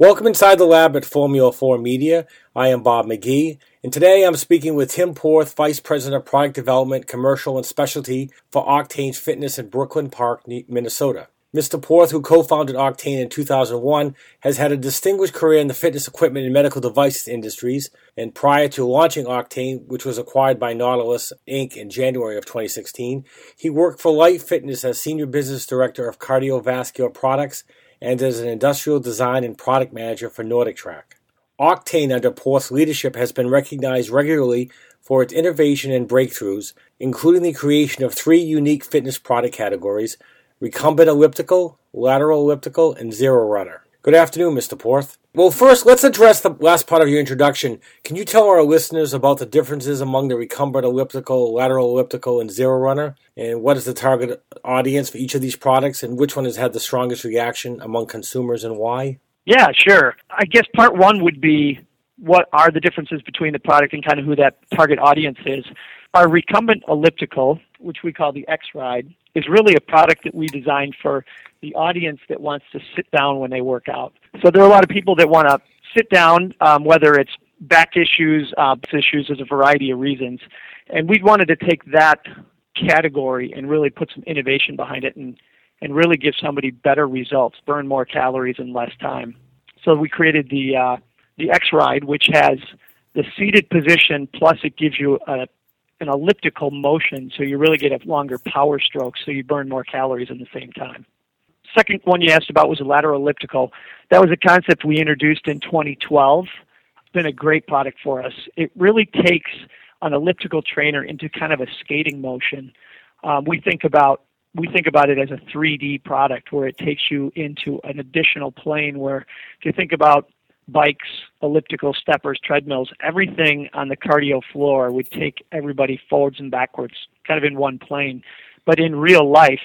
Welcome inside the lab at Formula 4 Media. I am Bob McGee, and today I'm speaking with Tim Porth, Vice President of Product Development, Commercial and Specialty for Octane Fitness in Brooklyn Park, Minnesota. Mr. Porth, who co-founded Octane in 2001, has had a distinguished career in the fitness equipment and medical devices industries, and prior to launching Octane, which was acquired by Nautilus Inc. in January of 2016, he worked for Life Fitness as Senior Business Director of Cardiovascular Products and as an industrial design and product manager for NordicTrack. Octane, under Porth's leadership, has been recognized regularly for its innovation and breakthroughs, including the creation of three unique fitness product categories recumbent elliptical, lateral elliptical, and zero runner. Good afternoon, Mr. Porth. Well, first, let's address the last part of your introduction. Can you tell our listeners about the differences among the recumbent elliptical, lateral elliptical, and zero runner? And what is the target audience for each of these products? And which one has had the strongest reaction among consumers and why? Yeah, sure. I guess part one would be what are the differences between the product and kind of who that target audience is. Our recumbent elliptical, which we call the X Ride, is really a product that we designed for the audience that wants to sit down when they work out. So there are a lot of people that want to sit down, um, whether it's back issues, uh, issues, there's a variety of reasons. And we wanted to take that category and really put some innovation behind it and, and really give somebody better results, burn more calories in less time. So we created the, uh, the X Ride, which has the seated position, plus it gives you a an elliptical motion, so you really get a longer power stroke, so you burn more calories in the same time. Second one you asked about was a lateral elliptical. That was a concept we introduced in 2012. It's been a great product for us. It really takes an elliptical trainer into kind of a skating motion. Um, we think about we think about it as a 3D product where it takes you into an additional plane where if you think about bikes, elliptical steppers, treadmills, everything on the cardio floor would take everybody forwards and backwards, kind of in one plane. But in real life,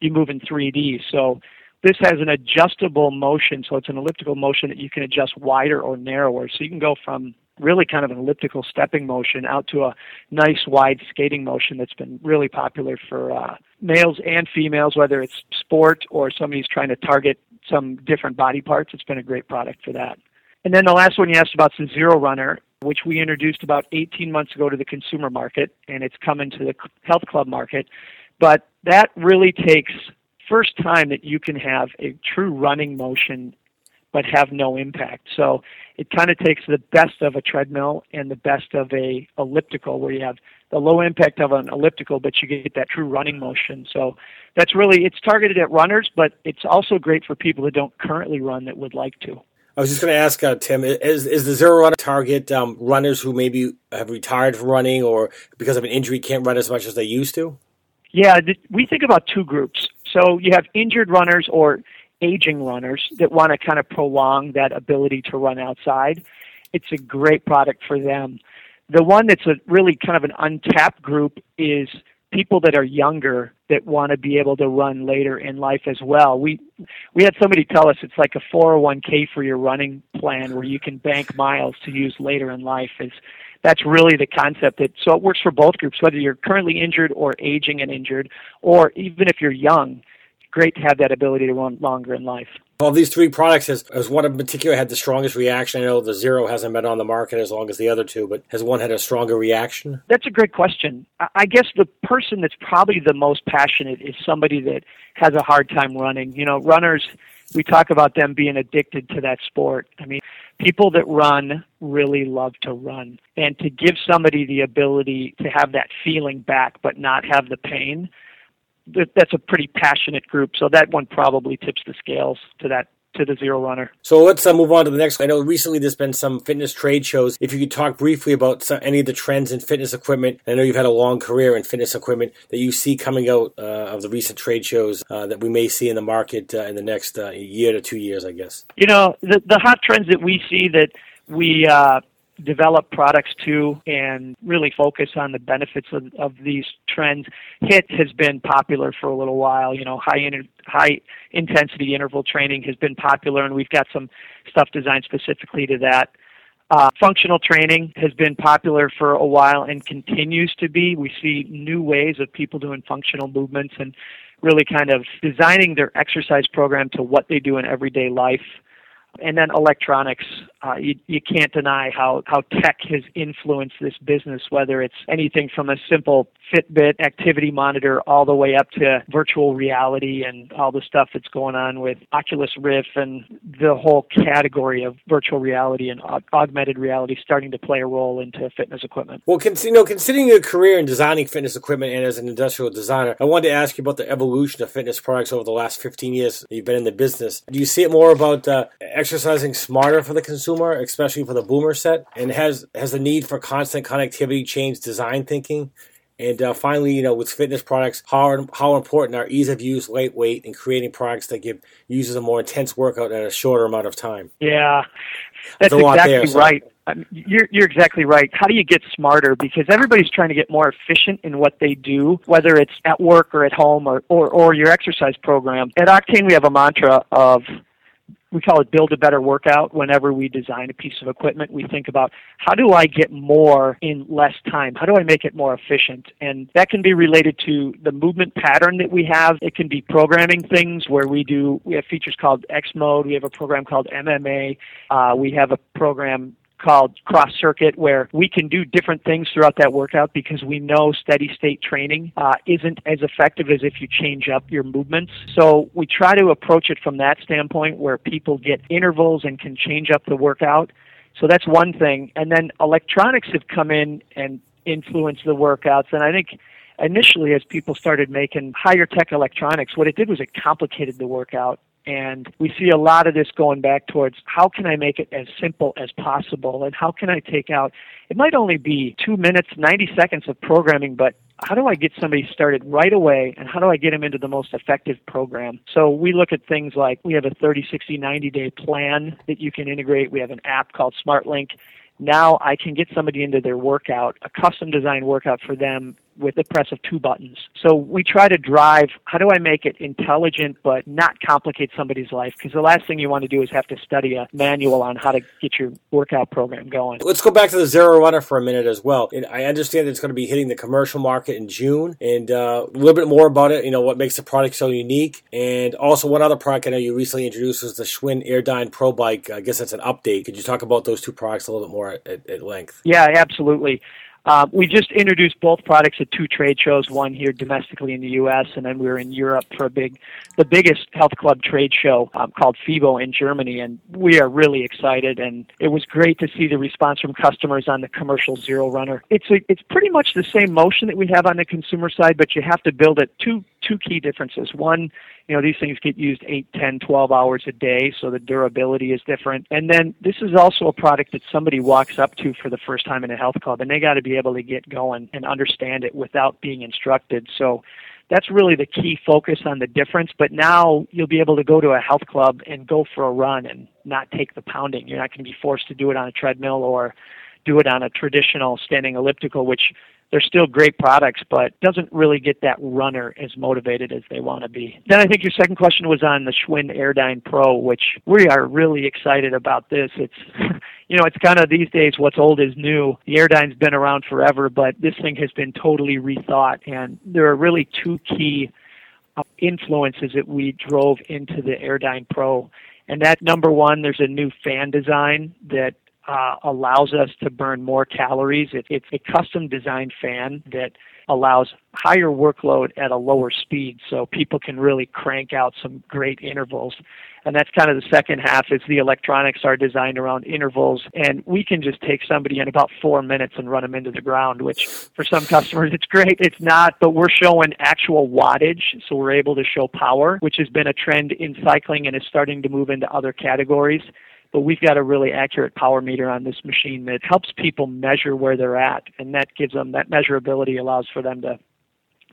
you move in 3D. So this has an adjustable motion, so it's an elliptical motion that you can adjust wider or narrower. So you can go from really kind of an elliptical stepping motion out to a nice wide skating motion that's been really popular for uh, males and females, whether it's sport or somebody's trying to target some different body parts. It's been a great product for that. And then the last one you asked about is the Zero Runner, which we introduced about 18 months ago to the consumer market, and it's coming to the health club market. But that really takes first time that you can have a true running motion but have no impact. So it kind of takes the best of a treadmill and the best of a elliptical where you have the low impact of an elliptical but you get that true running motion. So that's really it's targeted at runners but it's also great for people that don't currently run that would like to. I was just going to ask uh, Tim: Is is the zero runner target um, runners who maybe have retired from running or because of an injury can't run as much as they used to? Yeah, we think about two groups. So you have injured runners or aging runners that want to kind of prolong that ability to run outside. It's a great product for them. The one that's a really kind of an untapped group is people that are younger that want to be able to run later in life as well. We we had somebody tell us it's like a 401k for your running plan where you can bank miles to use later in life is that's really the concept that so it works for both groups whether you're currently injured or aging and injured or even if you're young great to have that ability to run longer in life. Of these three products, has, has one in particular had the strongest reaction? I know the Zero hasn't been on the market as long as the other two, but has one had a stronger reaction? That's a great question. I guess the person that's probably the most passionate is somebody that has a hard time running. You know, runners, we talk about them being addicted to that sport. I mean, people that run really love to run. And to give somebody the ability to have that feeling back but not have the pain that's a pretty passionate group. So that one probably tips the scales to that to the zero runner. So let's uh, move on to the next. I know recently there's been some fitness trade shows. If you could talk briefly about some, any of the trends in fitness equipment, I know you've had a long career in fitness equipment that you see coming out uh, of the recent trade shows uh, that we may see in the market uh, in the next uh, year to two years, I guess. You know, the the hot trends that we see that we uh, develop products to and really focus on the benefits of, of these trends. HIIT has been popular for a little while. You know, high in, high intensity interval training has been popular, and we've got some stuff designed specifically to that. Uh, functional training has been popular for a while and continues to be. We see new ways of people doing functional movements and really kind of designing their exercise program to what they do in everyday life And then electronics, uh, you, you can't deny how, how tech has influenced this business, whether it's anything from a simple Fitbit activity monitor all the way up to virtual reality and all the stuff that's going on with Oculus Rift and the whole category of virtual reality and aug- augmented reality starting to play a role into fitness equipment. Well, you know, considering your career in designing fitness equipment and as an industrial designer, I wanted to ask you about the evolution of fitness products over the last 15 years you've been in the business. Do you see it more about uh, exercising smarter for the consumer, especially for the boomer set? And has has the need for constant connectivity change design thinking? And uh, finally, you know, with fitness products, how how important are ease of use, lightweight, and creating products that give users a more intense workout in a shorter amount of time? Yeah, that's exactly there, so. right. you're you're exactly right. How do you get smarter? Because everybody's trying to get more efficient in what they do, whether it's at work or at home or or, or your exercise program. At Octane, we have a mantra of we call it build a better workout. Whenever we design a piece of equipment we think about how do i get more in less time? How do i make it more efficient? And that can be related to the movement pattern that we have. It can be programming things where we do we have features called x mode. We have a program called mma uh, we have a program called cross circuit where we can do different things throughout that workout because we know steady state training uh, isn't as effective as if you change up your movements. So we try to approach it from that standpoint where people get intervals and can change up the workout. So that's one thing. And then electronics have come in and influenced the workouts. And I think initially as people started making higher tech electronics, what it did was it complicated the workout and we see a lot of this going back towards how can I make it as simple as possible and how can I take out, it might only be two minutes, 90 seconds of programming, but how do I get somebody started right away and how do I get them into the most effective program? So we look at things like we have a 30, 60, 90 day plan that you can integrate. We have an app called SmartLink now I can get somebody into their workout, a custom designed workout for them with the press of two buttons. So we try to drive how do I make it intelligent but not complicate somebody's life? Because the last thing you want to do is have to study a manual on how to get your workout program going. Let's go back to the Zero Runner for a minute as well. And I understand that it's going to be hitting the commercial market in June, and uh, a little bit more about it. You know what makes the product so unique, and also one other product I know you recently introduced was the Schwinn Airdyne Pro Bike. I guess that's an update. Could you talk about those two products a little bit more at, at length? Yeah, absolutely. Uh, we just introduced both products at two trade shows, one here domestically in the U.S., and then we were in Europe for a big, the biggest health club trade show um, called FIBO in Germany, and we are really excited. And it was great to see the response from customers on the commercial Zero Runner. It's a, it's pretty much the same motion that we have on the consumer side, but you have to build it two two key differences. One, you know, these things get used 8, 10, 12 hours a day, so the durability is different. And then this is also a product that somebody walks up to for the first time in a health club, and they got to be able to get going and understand it without being instructed. So that's really the key focus on the difference. But now you'll be able to go to a health club and go for a run and not take the pounding. You're not going to be forced to do it on a treadmill or do it on a traditional standing elliptical, which they're still great products, but doesn't really get that runner as motivated as they want to be. Then I think your second question was on the Schwinn Airdyne Pro, which we are really excited about this. It's you know, it's kind of these days what's old is new. The Airdyne's been around forever, but this thing has been totally rethought, and there are really two key uh, influences that we drove into the Airdyne Pro. And that number one, there's a new fan design that uh, allows us to burn more calories. It, it's a custom designed fan that allows higher workload at a lower speed so people can really crank out some great intervals. And that's kind of the second half is the electronics are designed around intervals and we can just take somebody in about four minutes and run them into the ground which for some customers it's great. It's not but we're showing actual wattage so we're able to show power which has been a trend in cycling and is starting to move into other categories but we've got a really accurate power meter on this machine that helps people measure where they're at and that gives them that measurability allows for them to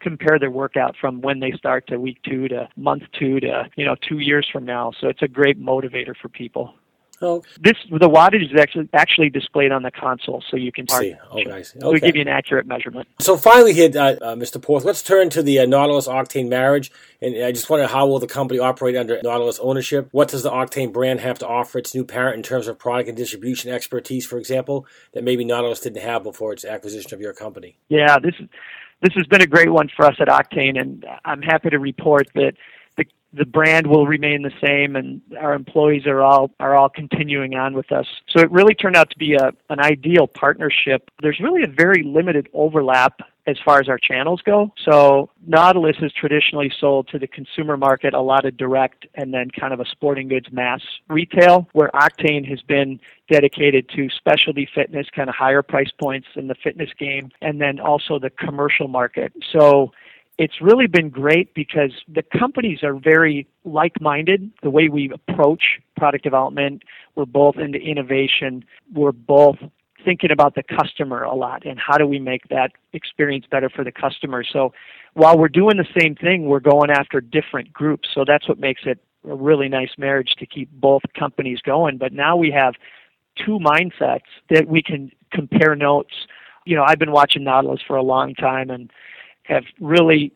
compare their workout from when they start to week two to month two to you know two years from now. So it's a great motivator for people Oh. This the wattage is actually actually displayed on the console, so you can see. Oh, I see. Okay. We give you an accurate measurement. So finally, here, uh, uh, Mr. Porth, let's turn to the uh, Nautilus Octane marriage, and I just wonder how will the company operate under Nautilus ownership? What does the Octane brand have to offer its new parent in terms of product and distribution expertise, for example, that maybe Nautilus didn't have before its acquisition of your company? Yeah, this this has been a great one for us at Octane, and I'm happy to report that the brand will remain the same and our employees are all are all continuing on with us. So it really turned out to be a an ideal partnership. There's really a very limited overlap as far as our channels go. So Nautilus is traditionally sold to the consumer market, a lot of direct and then kind of a sporting goods mass retail, where Octane has been dedicated to specialty fitness, kind of higher price points in the fitness game, and then also the commercial market. So it's really been great because the companies are very like minded. The way we approach product development, we're both into innovation, we're both thinking about the customer a lot and how do we make that experience better for the customer. So while we're doing the same thing, we're going after different groups. So that's what makes it a really nice marriage to keep both companies going. But now we have two mindsets that we can compare notes. You know, I've been watching Nautilus for a long time and have really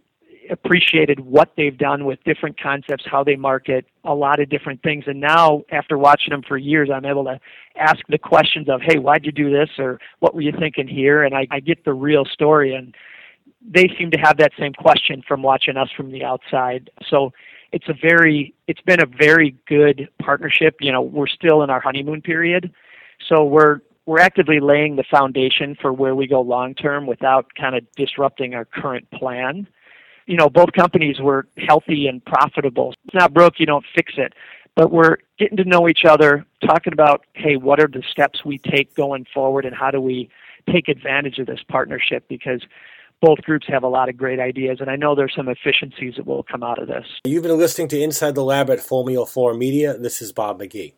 appreciated what they've done with different concepts, how they market, a lot of different things. And now, after watching them for years, I'm able to ask the questions of, "Hey, why'd you do this?" or "What were you thinking here?" And I, I get the real story. And they seem to have that same question from watching us from the outside. So it's a very, it's been a very good partnership. You know, we're still in our honeymoon period, so we're we're actively laying the foundation for where we go long term without kind of disrupting our current plan you know, both companies were healthy and profitable. It's not broke, you don't fix it. But we're getting to know each other, talking about, hey, what are the steps we take going forward and how do we take advantage of this partnership because both groups have a lot of great ideas, and I know there's some efficiencies that will come out of this. You've been listening to Inside the Lab at Formula 4 Media. This is Bob McGee.